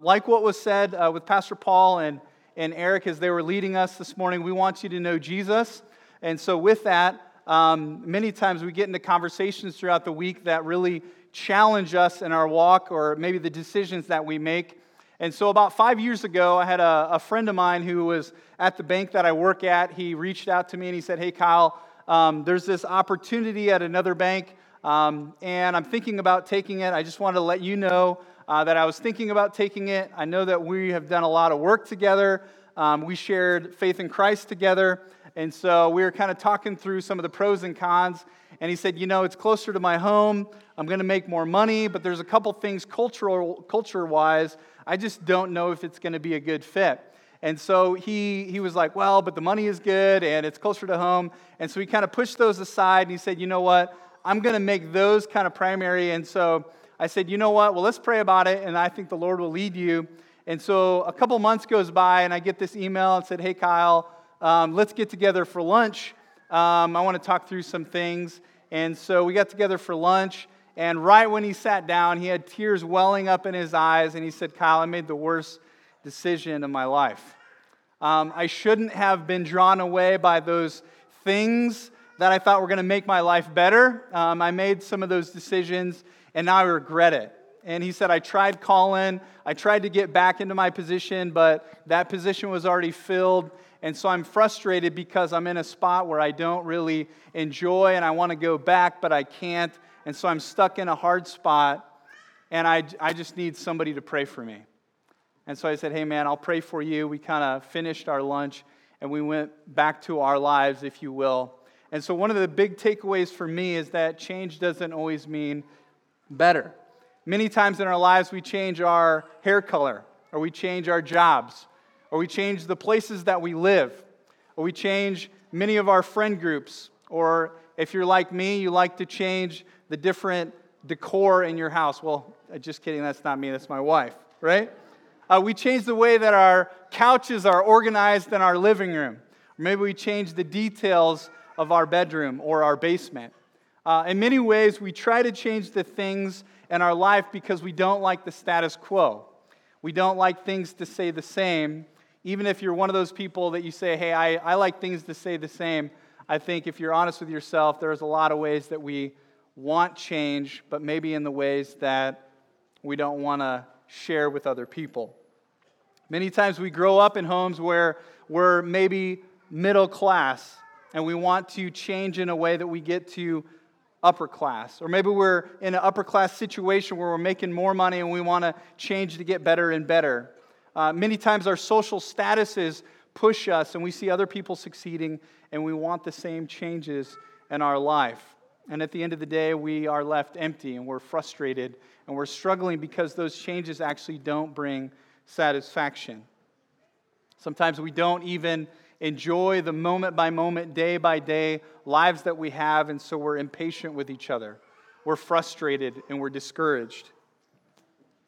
Like what was said uh, with Pastor Paul and, and Eric as they were leading us this morning, we want you to know Jesus. And so, with that, um, many times we get into conversations throughout the week that really challenge us in our walk or maybe the decisions that we make. And so, about five years ago, I had a, a friend of mine who was at the bank that I work at. He reached out to me and he said, Hey, Kyle, um, there's this opportunity at another bank, um, and I'm thinking about taking it. I just wanted to let you know uh, that I was thinking about taking it. I know that we have done a lot of work together. Um, we shared faith in Christ together. And so we were kind of talking through some of the pros and cons. And he said, You know, it's closer to my home. I'm going to make more money, but there's a couple things cultural, culture wise. I just don't know if it's going to be a good fit. And so he, he was like, Well, but the money is good and it's closer to home. And so he kind of pushed those aside and he said, You know what? I'm going to make those kind of primary. And so I said, you know what? Well, let's pray about it, and I think the Lord will lead you. And so a couple months goes by, and I get this email and said, hey, Kyle, um, let's get together for lunch. Um, I want to talk through some things. And so we got together for lunch, and right when he sat down, he had tears welling up in his eyes, and he said, Kyle, I made the worst decision of my life. Um, I shouldn't have been drawn away by those things that I thought were going to make my life better. Um, I made some of those decisions and now I regret it. And he said, I tried calling, I tried to get back into my position, but that position was already filled. And so I'm frustrated because I'm in a spot where I don't really enjoy and I want to go back, but I can't. And so I'm stuck in a hard spot, and I, I just need somebody to pray for me. And so I said, Hey, man, I'll pray for you. We kind of finished our lunch and we went back to our lives, if you will. And so, one of the big takeaways for me is that change doesn't always mean better. Many times in our lives, we change our hair color, or we change our jobs, or we change the places that we live, or we change many of our friend groups, or if you're like me, you like to change the different decor in your house. Well, uh, just kidding, that's not me, that's my wife, right? Uh, we change the way that our couches are organized in our living room. Maybe we change the details of our bedroom or our basement. Uh, in many ways, we try to change the things in our life because we don't like the status quo. We don't like things to stay the same. Even if you're one of those people that you say, hey, I, I like things to stay the same, I think if you're honest with yourself, there's a lot of ways that we want change, but maybe in the ways that we don't want to share with other people. Many times we grow up in homes where we're maybe middle class and we want to change in a way that we get to upper class. Or maybe we're in an upper class situation where we're making more money and we want to change to get better and better. Uh, many times our social statuses push us and we see other people succeeding and we want the same changes in our life. And at the end of the day, we are left empty and we're frustrated and we're struggling because those changes actually don't bring satisfaction. Sometimes we don't even enjoy the moment by moment, day by day lives that we have, and so we're impatient with each other. We're frustrated and we're discouraged.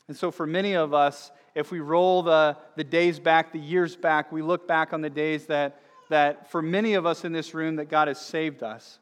And so, for many of us, if we roll the, the days back, the years back, we look back on the days that, that, for many of us in this room, that God has saved us.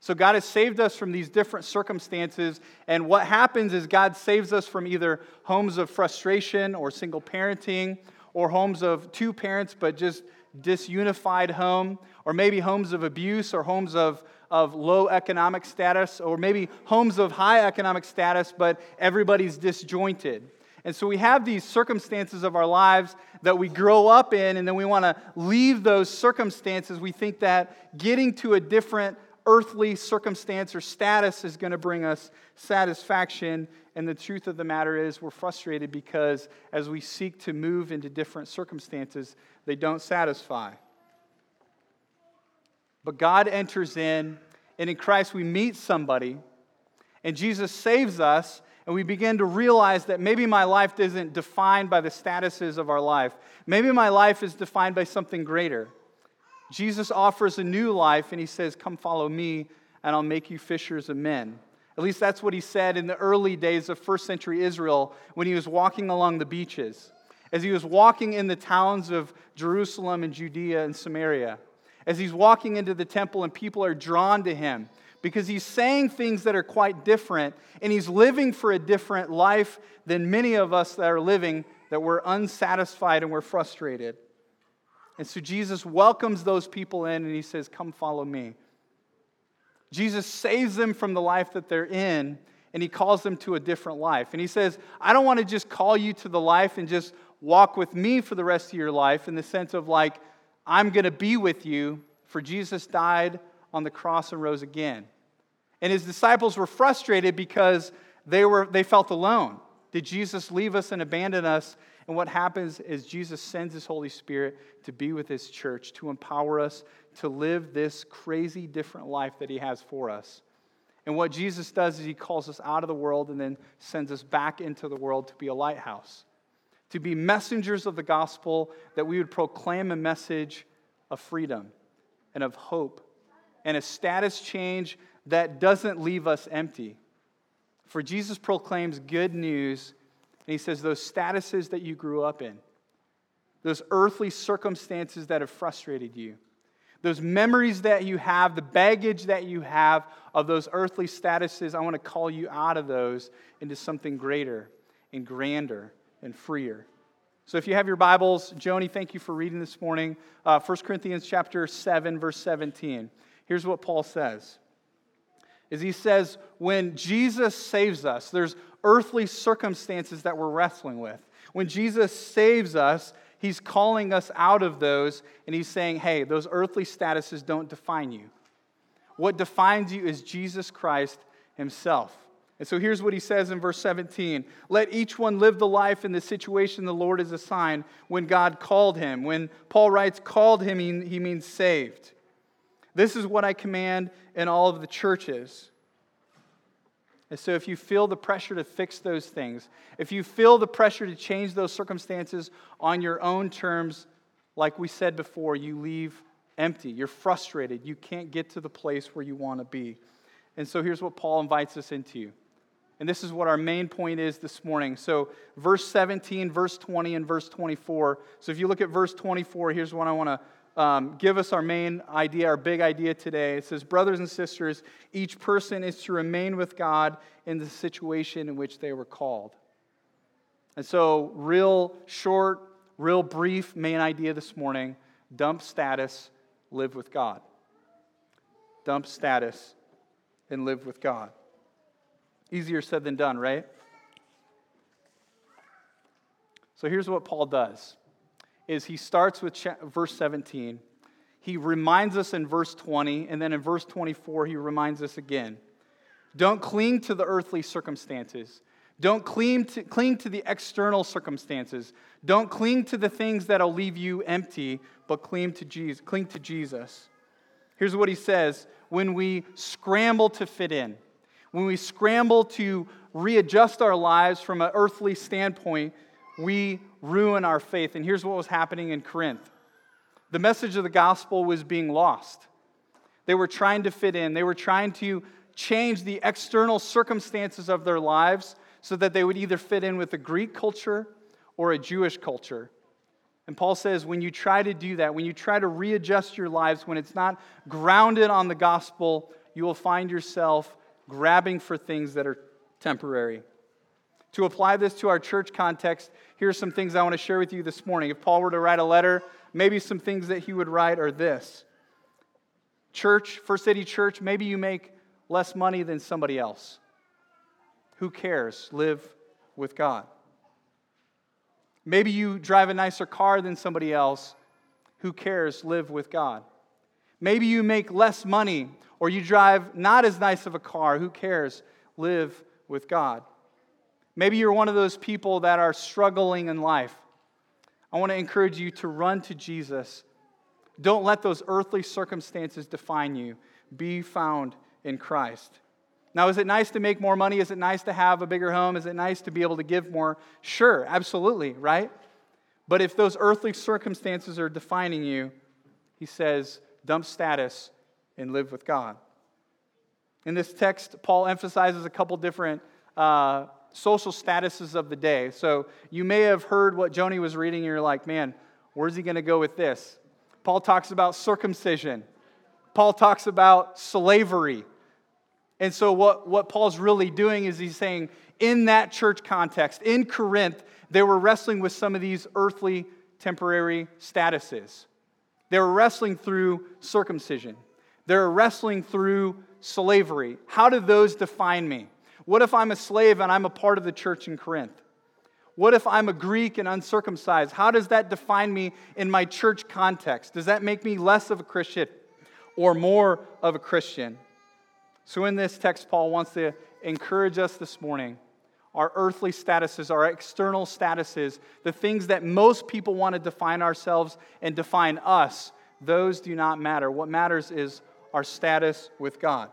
So, God has saved us from these different circumstances. And what happens is God saves us from either homes of frustration or single parenting, or homes of two parents, but just disunified home, or maybe homes of abuse, or homes of, of low economic status, or maybe homes of high economic status, but everybody's disjointed. And so we have these circumstances of our lives that we grow up in, and then we want to leave those circumstances. We think that getting to a different earthly circumstance or status is going to bring us satisfaction. And the truth of the matter is, we're frustrated because as we seek to move into different circumstances, they don't satisfy. But God enters in, and in Christ we meet somebody, and Jesus saves us, and we begin to realize that maybe my life isn't defined by the statuses of our life. Maybe my life is defined by something greater. Jesus offers a new life, and he says, Come follow me, and I'll make you fishers of men. At least that's what he said in the early days of first century Israel when he was walking along the beaches as he was walking in the towns of Jerusalem and Judea and Samaria, as he's walking into the temple and people are drawn to him because he's saying things that are quite different and he's living for a different life than many of us that are living that we're unsatisfied and we're frustrated. And so Jesus welcomes those people in and he says, Come follow me. Jesus saves them from the life that they're in and he calls them to a different life. And he says, I don't want to just call you to the life and just walk with me for the rest of your life in the sense of like, I'm going to be with you, for Jesus died on the cross and rose again. And his disciples were frustrated because they, were, they felt alone. Did Jesus leave us and abandon us? And what happens is Jesus sends his Holy Spirit to be with his church, to empower us to live this crazy different life that he has for us. And what Jesus does is he calls us out of the world and then sends us back into the world to be a lighthouse, to be messengers of the gospel, that we would proclaim a message of freedom and of hope and a status change that doesn't leave us empty. For Jesus proclaims good news, and he says, Those statuses that you grew up in, those earthly circumstances that have frustrated you, those memories that you have, the baggage that you have of those earthly statuses, I want to call you out of those into something greater and grander and freer. So if you have your Bibles, Joni, thank you for reading this morning. Uh, 1 Corinthians chapter 7, verse 17. Here's what Paul says. Is he says, when Jesus saves us, there's earthly circumstances that we're wrestling with. When Jesus saves us, He's calling us out of those, and he's saying, hey, those earthly statuses don't define you. What defines you is Jesus Christ himself. And so here's what he says in verse 17 Let each one live the life in the situation the Lord has assigned when God called him. When Paul writes called him, he, means saved. This is what I command in all of the churches. And so, if you feel the pressure to fix those things, if you feel the pressure to change those circumstances on your own terms, like we said before, you leave empty. You're frustrated. You can't get to the place where you want to be. And so, here's what Paul invites us into. And this is what our main point is this morning. So, verse 17, verse 20, and verse 24. So, if you look at verse 24, here's what I want to um, give us our main idea, our big idea today. It says, Brothers and sisters, each person is to remain with God in the situation in which they were called. And so, real short, real brief main idea this morning dump status, live with God. Dump status and live with God. Easier said than done, right? So here's what Paul does is he starts with verse 17. He reminds us in verse 20, and then in verse 24, he reminds us again. Don't cling to the earthly circumstances. Don't cling to, cling to the external circumstances. Don't cling to the things that'll leave you empty, but cling to Jesus. Cling to Jesus. Here's what he says when we scramble to fit in, when we scramble to readjust our lives from an earthly standpoint, we ruin our faith. And here's what was happening in Corinth the message of the gospel was being lost. They were trying to fit in, they were trying to change the external circumstances of their lives so that they would either fit in with a Greek culture or a Jewish culture. And Paul says, when you try to do that, when you try to readjust your lives, when it's not grounded on the gospel, you will find yourself grabbing for things that are temporary. To apply this to our church context, here are some things I want to share with you this morning. If Paul were to write a letter, maybe some things that he would write are this Church, First City Church, maybe you make less money than somebody else. Who cares? Live with God. Maybe you drive a nicer car than somebody else. Who cares? Live with God. Maybe you make less money or you drive not as nice of a car. Who cares? Live with God. Maybe you're one of those people that are struggling in life. I want to encourage you to run to Jesus. Don't let those earthly circumstances define you. Be found in Christ. Now, is it nice to make more money? Is it nice to have a bigger home? Is it nice to be able to give more? Sure, absolutely, right? But if those earthly circumstances are defining you, he says, dump status and live with God. In this text, Paul emphasizes a couple different uh, social statuses of the day. So you may have heard what Joni was reading, and you're like, man, where's he going to go with this? Paul talks about circumcision, Paul talks about slavery. And so, what, what Paul's really doing is he's saying, in that church context, in Corinth, they were wrestling with some of these earthly temporary statuses. They were wrestling through circumcision. They were wrestling through slavery. How do those define me? What if I'm a slave and I'm a part of the church in Corinth? What if I'm a Greek and uncircumcised? How does that define me in my church context? Does that make me less of a Christian or more of a Christian? So, in this text, Paul wants to encourage us this morning. Our earthly statuses, our external statuses, the things that most people want to define ourselves and define us, those do not matter. What matters is our status with God.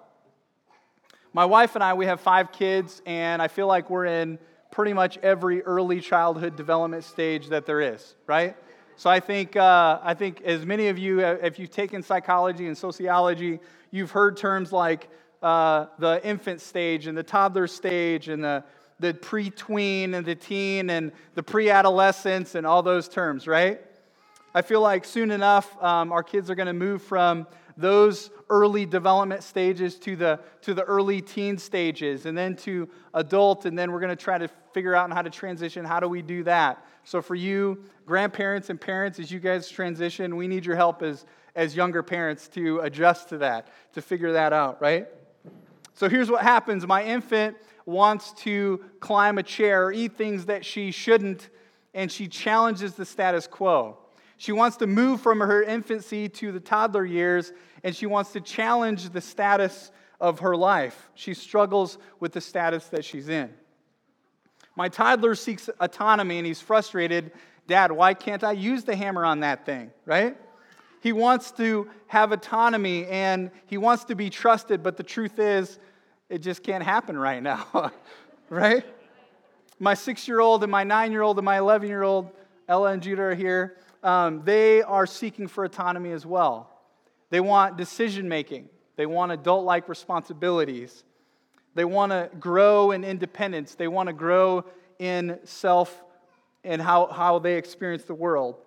My wife and I, we have five kids, and I feel like we're in pretty much every early childhood development stage that there is, right? So I think, uh, I think as many of you, uh, if you've taken psychology and sociology, you've heard terms like uh, the infant stage and the toddler stage and the, the pre-tween and the teen and the pre-adolescence and all those terms, right? I feel like soon enough um, our kids are going to move from those early development stages to the, to the early teen stages and then to adult, and then we're going to try to figure out how to transition. How do we do that? So, for you, grandparents and parents, as you guys transition, we need your help as, as younger parents to adjust to that, to figure that out, right? So, here's what happens my infant wants to climb a chair or eat things that she shouldn't, and she challenges the status quo. She wants to move from her infancy to the toddler years, and she wants to challenge the status of her life. She struggles with the status that she's in. My toddler seeks autonomy and he's frustrated. Dad, why can't I use the hammer on that thing, right? He wants to have autonomy and he wants to be trusted, but the truth is, it just can't happen right now, right? My six year old and my nine year old and my 11 year old, Ella and Judah are here um, they are seeking for autonomy as well. They want decision making, they want adult like responsibilities, they want to grow in independence, they want to grow in self and how, how they experience the world.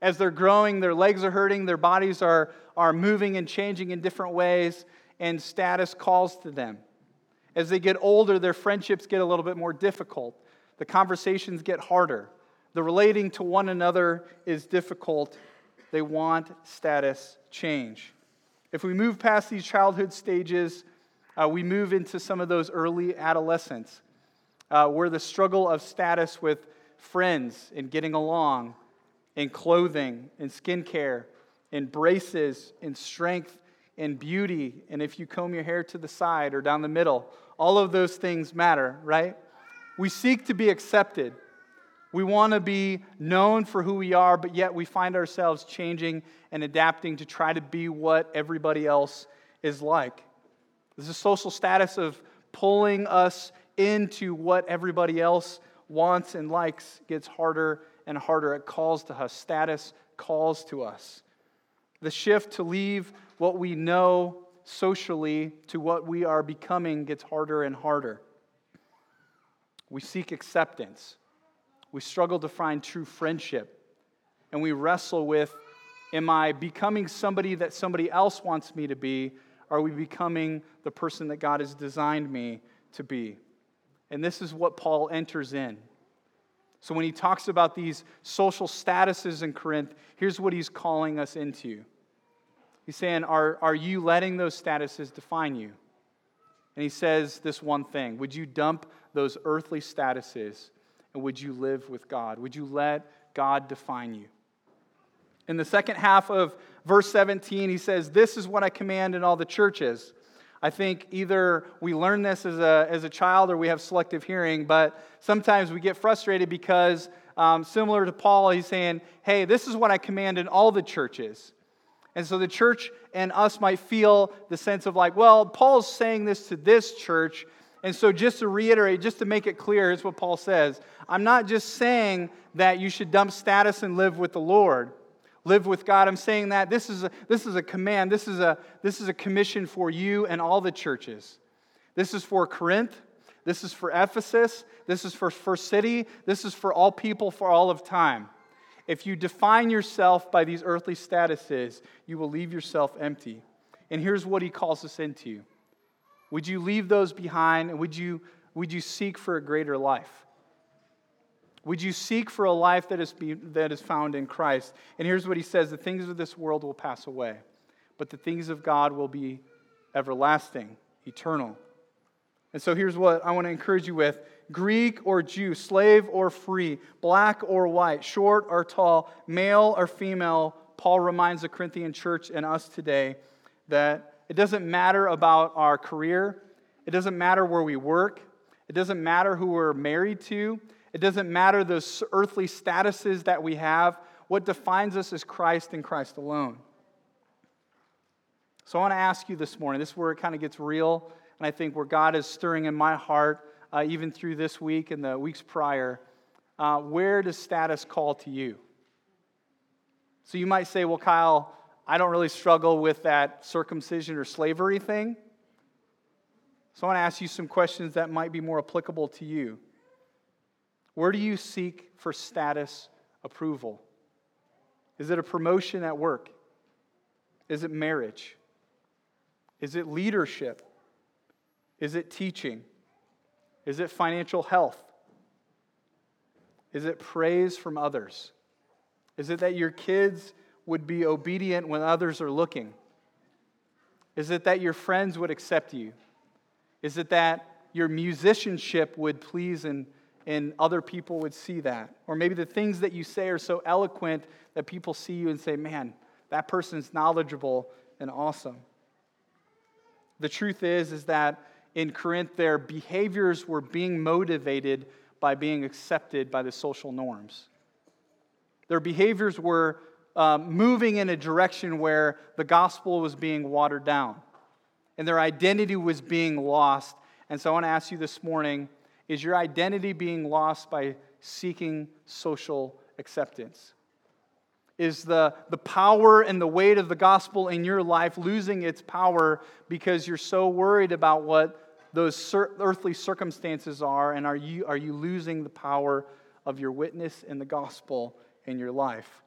As they're growing, their legs are hurting, their bodies are, are moving and changing in different ways, and status calls to them. As they get older, their friendships get a little bit more difficult. The conversations get harder. The relating to one another is difficult. They want status change. If we move past these childhood stages, uh, we move into some of those early adolescence, uh, where the struggle of status with friends and getting along, in clothing, in skincare, in braces, in strength, in beauty, and if you comb your hair to the side or down the middle, all of those things matter, right? We seek to be accepted. We want to be known for who we are, but yet we find ourselves changing and adapting to try to be what everybody else is like. This is social status of pulling us into what everybody else wants and likes gets harder and harder. It calls to us. Status calls to us. The shift to leave what we know socially to what we are becoming gets harder and harder. We seek acceptance. We struggle to find true friendship. And we wrestle with Am I becoming somebody that somebody else wants me to be? Are we becoming the person that God has designed me to be? And this is what Paul enters in. So when he talks about these social statuses in Corinth, here's what he's calling us into. He's saying, Are, are you letting those statuses define you? And he says this one thing Would you dump those earthly statuses and would you live with God? Would you let God define you? In the second half of verse 17, he says, This is what I command in all the churches. I think either we learn this as a, as a child or we have selective hearing, but sometimes we get frustrated because, um, similar to Paul, he's saying, Hey, this is what I command in all the churches. And so the church and us might feel the sense of like, well, Paul's saying this to this church, and so, just to reiterate, just to make it clear, here's what Paul says I'm not just saying that you should dump status and live with the Lord, live with God. I'm saying that this is a, this is a command, this is a, this is a commission for you and all the churches. This is for Corinth, this is for Ephesus, this is for First City, this is for all people for all of time. If you define yourself by these earthly statuses, you will leave yourself empty. And here's what he calls us into would you leave those behind? And would you would you seek for a greater life? Would you seek for a life that is, be, that is found in Christ? And here's what he says the things of this world will pass away, but the things of God will be everlasting, eternal. And so here's what I want to encourage you with Greek or Jew, slave or free, black or white, short or tall, male or female. Paul reminds the Corinthian church and us today that it doesn't matter about our career, it doesn't matter where we work, it doesn't matter who we're married to, it doesn't matter those earthly statuses that we have. What defines us is Christ and Christ alone. So I want to ask you this morning, this is where it kind of gets real, and I think where God is stirring in my heart, uh, even through this week and the weeks prior, uh, where does status call to you? So you might say, well, Kyle, I don't really struggle with that circumcision or slavery thing. So I want to ask you some questions that might be more applicable to you. Where do you seek for status approval? Is it a promotion at work? Is it marriage? Is it leadership? Is it teaching? Is it financial health? Is it praise from others? Is it that your kids would be obedient when others are looking? Is it that your friends would accept you? Is it that your musicianship would please and and other people would see that. Or maybe the things that you say are so eloquent that people see you and say, man, that person's knowledgeable and awesome. The truth is, is that in Corinth, their behaviors were being motivated by being accepted by the social norms. Their behaviors were um, moving in a direction where the gospel was being watered down and their identity was being lost. And so I want to ask you this morning is your identity being lost by seeking social acceptance? Is the, the power and the weight of the gospel in your life losing its power because you're so worried about what those earthly circumstances are? And are you, are you losing the power of your witness in the gospel in your life?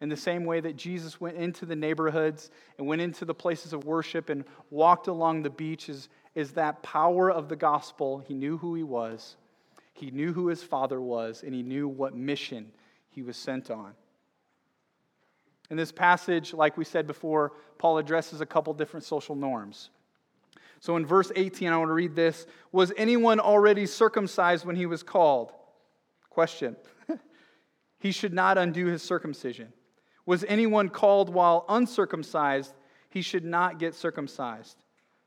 In the same way that Jesus went into the neighborhoods and went into the places of worship and walked along the beaches is that power of the gospel. He knew who he was, he knew who his father was, and he knew what mission he was sent on. In this passage, like we said before, Paul addresses a couple different social norms. So in verse 18, I want to read this Was anyone already circumcised when he was called? Question. he should not undo his circumcision. Was anyone called while uncircumcised? He should not get circumcised.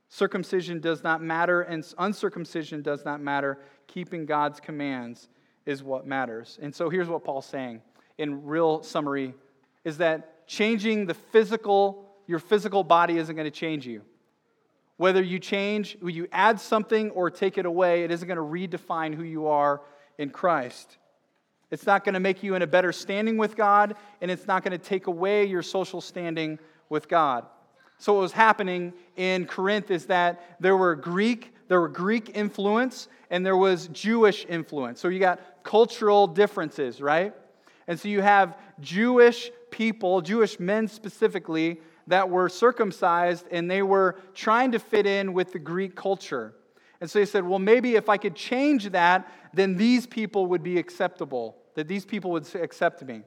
Circumcision does not matter, and uncircumcision does not matter. Keeping God's commands is what matters. And so here's what Paul's saying in real summary is that changing the physical, your physical body isn't going to change you. Whether you change, you add something or take it away, it isn't going to redefine who you are in Christ. It's not going to make you in a better standing with God, and it's not going to take away your social standing with God. So what was happening in Corinth is that there were Greek, there were Greek influence and there was Jewish influence. So you got cultural differences, right? And so you have Jewish people, Jewish men specifically, that were circumcised and they were trying to fit in with the Greek culture. And so he said, well, maybe if I could change that, then these people would be acceptable, that these people would accept me.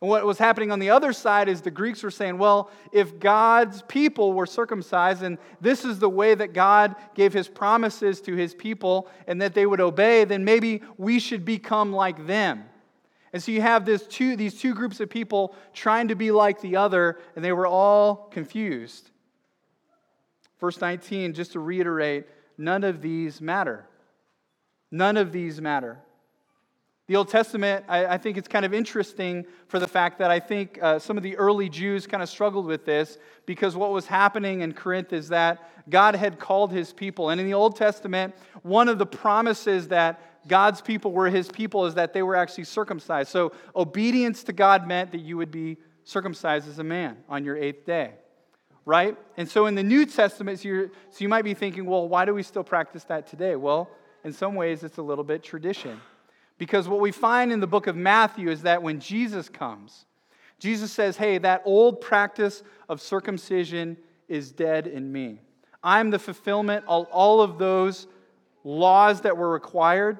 And what was happening on the other side is the Greeks were saying, well, if God's people were circumcised, and this is the way that God gave his promises to his people and that they would obey, then maybe we should become like them. And so you have this two, these two groups of people trying to be like the other, and they were all confused. Verse 19, just to reiterate, none of these matter. None of these matter. The Old Testament, I, I, think it's kind of interesting for the fact that I think uh, some of the early Jews kind of struggled with this because what was happening in Corinth is that God had called his people. And in the Old Testament, one of the promises that God's people were his people is that they were actually circumcised. So obedience to God meant that you would be circumcised as a man on your eighth day. Right? And so in the New Testament, so, so you might be thinking, well, why do we still practice that today? Well, in some ways, it's a little bit tradition. Because what we find in the book of Matthew is that when Jesus comes, Jesus says, Hey, that old practice of circumcision is dead in me. I'm the fulfillment of all of those laws that were required.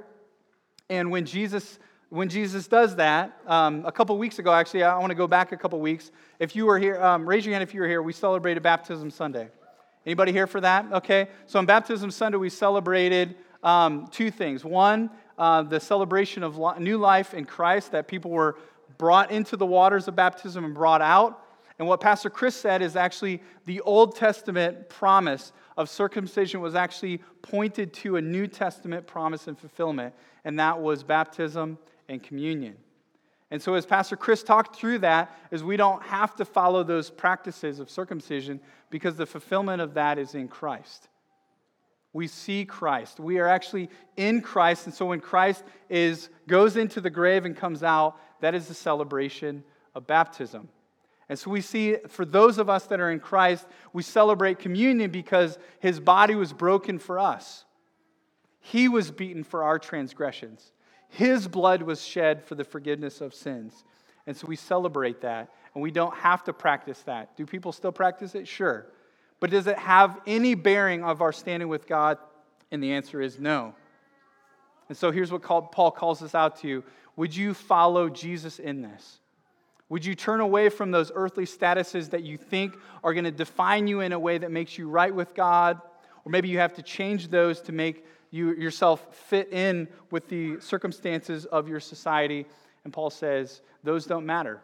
And when Jesus when Jesus does that, um, a couple weeks ago, actually, I want to go back a couple weeks. If you were here, um, raise your hand if you were here. We celebrated Baptism Sunday. Anybody here for that? Okay. So on Baptism Sunday, we celebrated um, two things. One, uh, the celebration of new life in Christ, that people were brought into the waters of baptism and brought out. And what Pastor Chris said is actually the Old Testament promise of circumcision was actually pointed to a New Testament promise and fulfillment, and that was baptism and communion. And so, as Pastor Chris talked through that, is we don't have to follow those practices of circumcision because the fulfillment of that is in Christ. We see Christ. We are actually in Christ. And so, when Christ is, goes into the grave and comes out, that is the celebration of baptism. And so we see for those of us that are in Christ, we celebrate communion because his body was broken for us. He was beaten for our transgressions. His blood was shed for the forgiveness of sins. And so we celebrate that, and we don't have to practice that. Do people still practice it? Sure. But does it have any bearing of our standing with God? And the answer is no. And so here's what Paul calls us out to. Would you follow Jesus in this? Would you turn away from those earthly statuses that you think are going to define you in a way that makes you right with God? Or maybe you have to change those to make you yourself fit in with the circumstances of your society. And Paul says, those don't matter.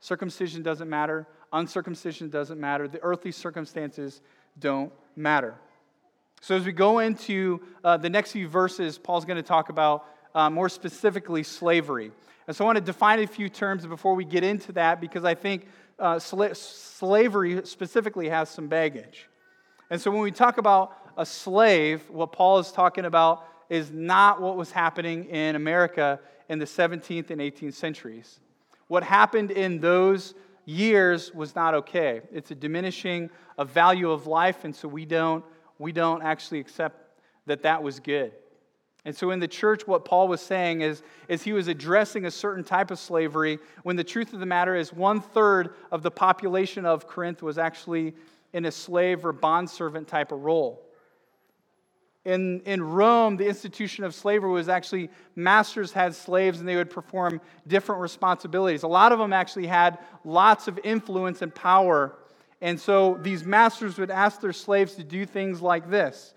Circumcision doesn't matter. Uncircumcision doesn't matter. The earthly circumstances don't matter. So, as we go into uh, the next few verses, Paul's going to talk about uh, more specifically slavery. And so, I want to define a few terms before we get into that because I think uh, sla- slavery specifically has some baggage. And so, when we talk about a slave, what Paul is talking about is not what was happening in America in the 17th and 18th centuries. What happened in those years was not okay. It's a diminishing of value of life, and so we don't, we don't actually accept that that was good. And so in the church, what Paul was saying is, is he was addressing a certain type of slavery when the truth of the matter is one third of the population of Corinth was actually in a slave or bondservant type of role. In, in Rome, the institution of slavery was actually masters had slaves and they would perform different responsibilities. A lot of them actually had lots of influence and power. And so these masters would ask their slaves to do things like this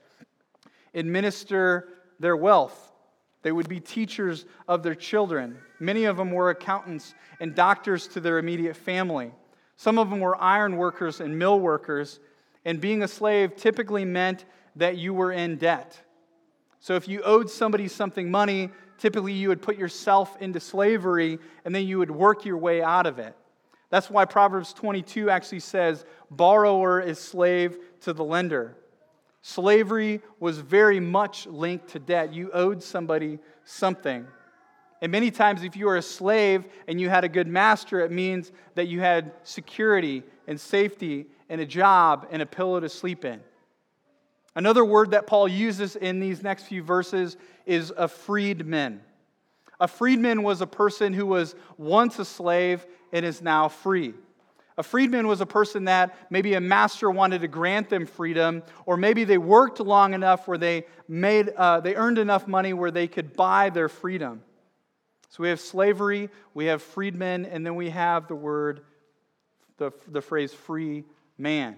administer their wealth. They would be teachers of their children. Many of them were accountants and doctors to their immediate family. Some of them were iron workers and mill workers. And being a slave typically meant that you were in debt. So if you owed somebody something money, typically you would put yourself into slavery and then you would work your way out of it. That's why Proverbs 22 actually says, borrower is slave to the lender. Slavery was very much linked to debt. You owed somebody something. And many times, if you were a slave and you had a good master, it means that you had security and safety and a job and a pillow to sleep in. Another word that Paul uses in these next few verses is a freedman. A freedman was a person who was once a slave and is now free. A freedman was a person that maybe a master wanted to grant them freedom, or maybe they worked long enough where they made uh, they earned enough money where they could buy their freedom. So we have slavery, we have freedmen, and then we have the word, the, the phrase free man.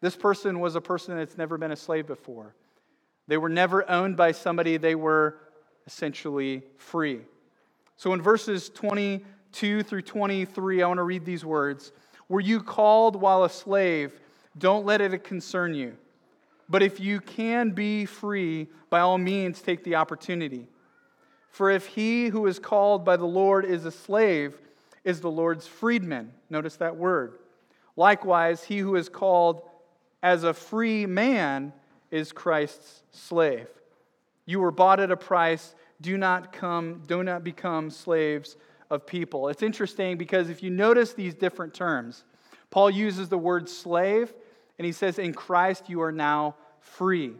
This person was a person that's never been a slave before. They were never owned by somebody, they were essentially free. So in verses 22 through 23, I want to read these words Were you called while a slave? Don't let it concern you. But if you can be free, by all means take the opportunity. For if he who is called by the Lord is a slave, is the Lord's freedman. Notice that word. Likewise, he who is called as a free man is Christ's slave. You were bought at a price. Do not come, do not become slaves of people. It's interesting because if you notice these different terms, Paul uses the word slave and he says, In Christ you are now free.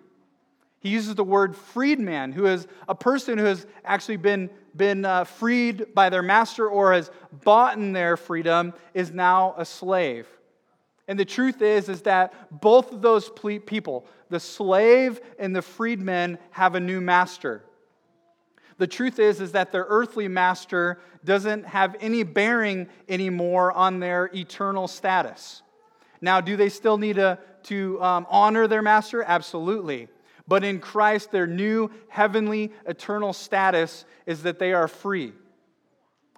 He uses the word freedman, who is a person who has actually been, been uh, freed by their master or has bought in their freedom, is now a slave. And the truth is, is that both of those people, the slave and the freedman, have a new master. The truth is, is that their earthly master doesn't have any bearing anymore on their eternal status. Now, do they still need to, to um, honor their master? Absolutely. But in Christ, their new heavenly eternal status is that they are free.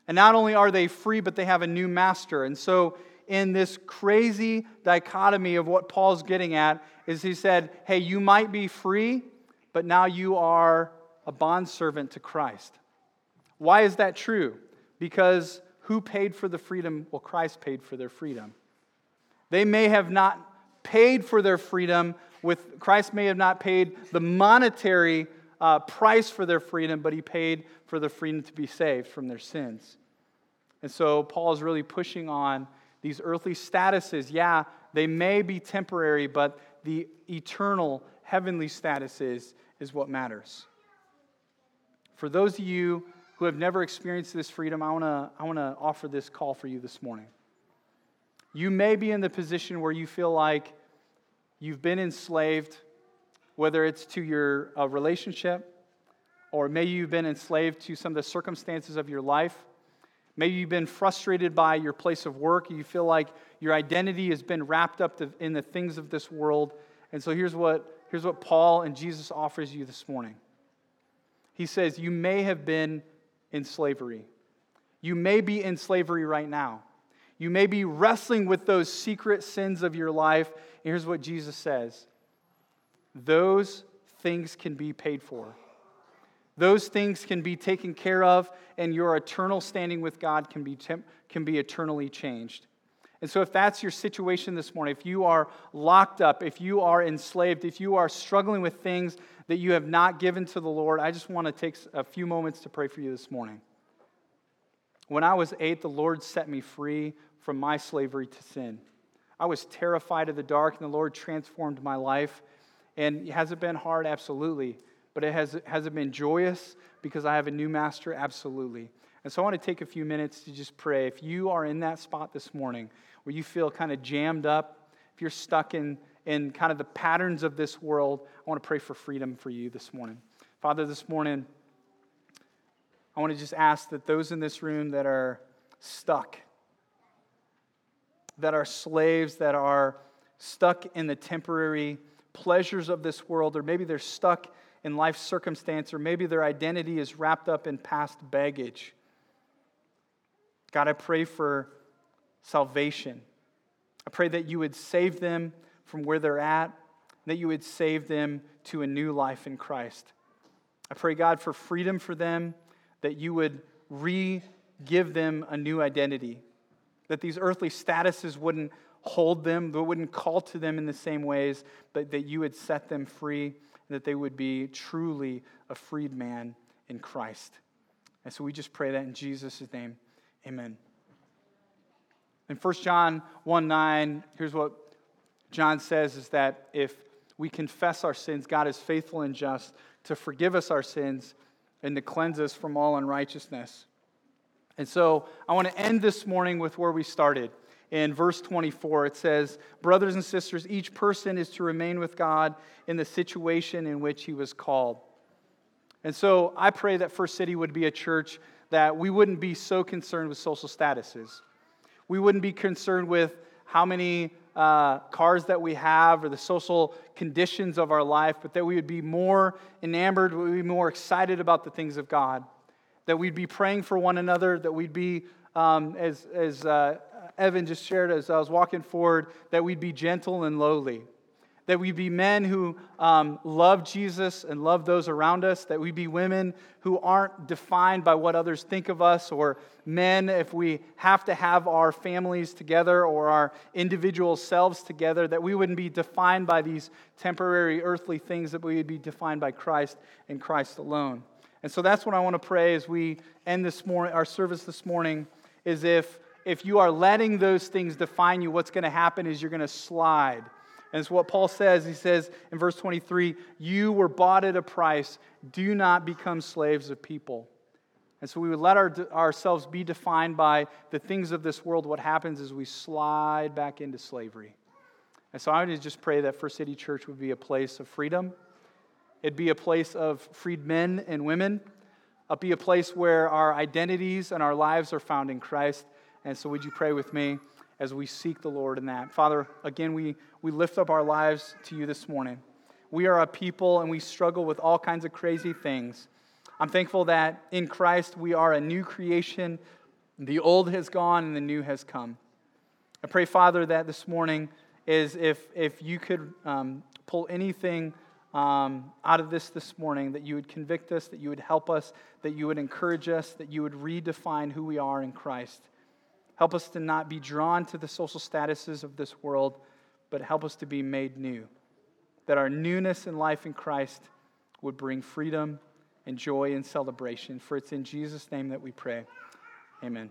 And not only are they free, but they have a new master. And so in this crazy dichotomy of what Paul's getting at is he said, Hey, you might be free, but now you are a bondservant to Christ. Why is that true? Because who paid for the freedom? Well, Christ paid for their freedom. They may have not paid for their freedom with Christ may have not paid the monetary uh, price for their freedom, but he paid for the freedom to be saved from their sins. And so Paul is really pushing on these earthly statuses, yeah, they may be temporary, but the eternal heavenly statuses is what matters. For those of you who have never experienced this freedom, I want to I wanna offer this call for you this morning. You may be in the position where you feel like you've been enslaved, whether it's to your uh, relationship, or maybe you've been enslaved to some of the circumstances of your life Maybe you've been frustrated by your place of work. You feel like your identity has been wrapped up in the things of this world. And so here's what, here's what Paul and Jesus offers you this morning. He says, You may have been in slavery. You may be in slavery right now. You may be wrestling with those secret sins of your life. And here's what Jesus says those things can be paid for. Those things can be taken care of, and your eternal standing with God can be, temp- can be eternally changed. And so, if that's your situation this morning, if you are locked up, if you are enslaved, if you are struggling with things that you have not given to the Lord, I just want to take a few moments to pray for you this morning. When I was eight, the Lord set me free from my slavery to sin. I was terrified of the dark, and the Lord transformed my life. And has it been hard? Absolutely. But it has, has it been joyous because I have a new master? Absolutely. And so I want to take a few minutes to just pray. If you are in that spot this morning where you feel kind of jammed up, if you're stuck in, in kind of the patterns of this world, I want to pray for freedom for you this morning. Father, this morning, I want to just ask that those in this room that are stuck, that are slaves, that are stuck in the temporary pleasures of this world, or maybe they're stuck in life circumstance, or maybe their identity is wrapped up in past baggage. God, I pray for salvation. I pray that you would save them from where they're at, that you would save them to a new life in Christ. I pray, God, for freedom for them, that you would re give them a new identity, that these earthly statuses wouldn't hold them, but wouldn't call to them in the same ways, but that you would set them free that they would be truly a freed man in Christ. And so we just pray that in Jesus' name. Amen. In 1 John 1 9, here's what John says is that if we confess our sins, God is faithful and just to forgive us our sins and to cleanse us from all unrighteousness. And so I want to end this morning with where we started in verse 24. It says, Brothers and sisters, each person is to remain with God in the situation in which he was called. And so I pray that First City would be a church that we wouldn't be so concerned with social statuses. We wouldn't be concerned with how many uh, cars that we have or the social conditions of our life, but that we would be more enamored, we would be more excited about the things of God. That we'd be praying for one another, that we'd be, um, as, as uh, Evan just shared as I was walking forward, that we'd be gentle and lowly. That we'd be men who um, love Jesus and love those around us. That we'd be women who aren't defined by what others think of us, or men, if we have to have our families together or our individual selves together, that we wouldn't be defined by these temporary earthly things, that we would be defined by Christ and Christ alone. And so that's what I want to pray as we end this morning, our service this morning, is if if you are letting those things define you, what's going to happen is you're going to slide. And it's what Paul says. He says in verse 23 You were bought at a price. Do not become slaves of people. And so we would let our, ourselves be defined by the things of this world. What happens is we slide back into slavery. And so I would just pray that First City Church would be a place of freedom. It'd be a place of freed men and women. It'd be a place where our identities and our lives are found in Christ. And so would you pray with me as we seek the Lord in that? Father, again, we, we lift up our lives to you this morning. We are a people and we struggle with all kinds of crazy things. I'm thankful that in Christ we are a new creation. The old has gone and the new has come. I pray, Father, that this morning is if, if you could um, pull anything um, out of this this morning, that you would convict us, that you would help us, that you would encourage us, that you would redefine who we are in Christ. Help us to not be drawn to the social statuses of this world, but help us to be made new that our newness in life in Christ would bring freedom and joy and celebration. For it's in Jesus' name that we pray. Amen.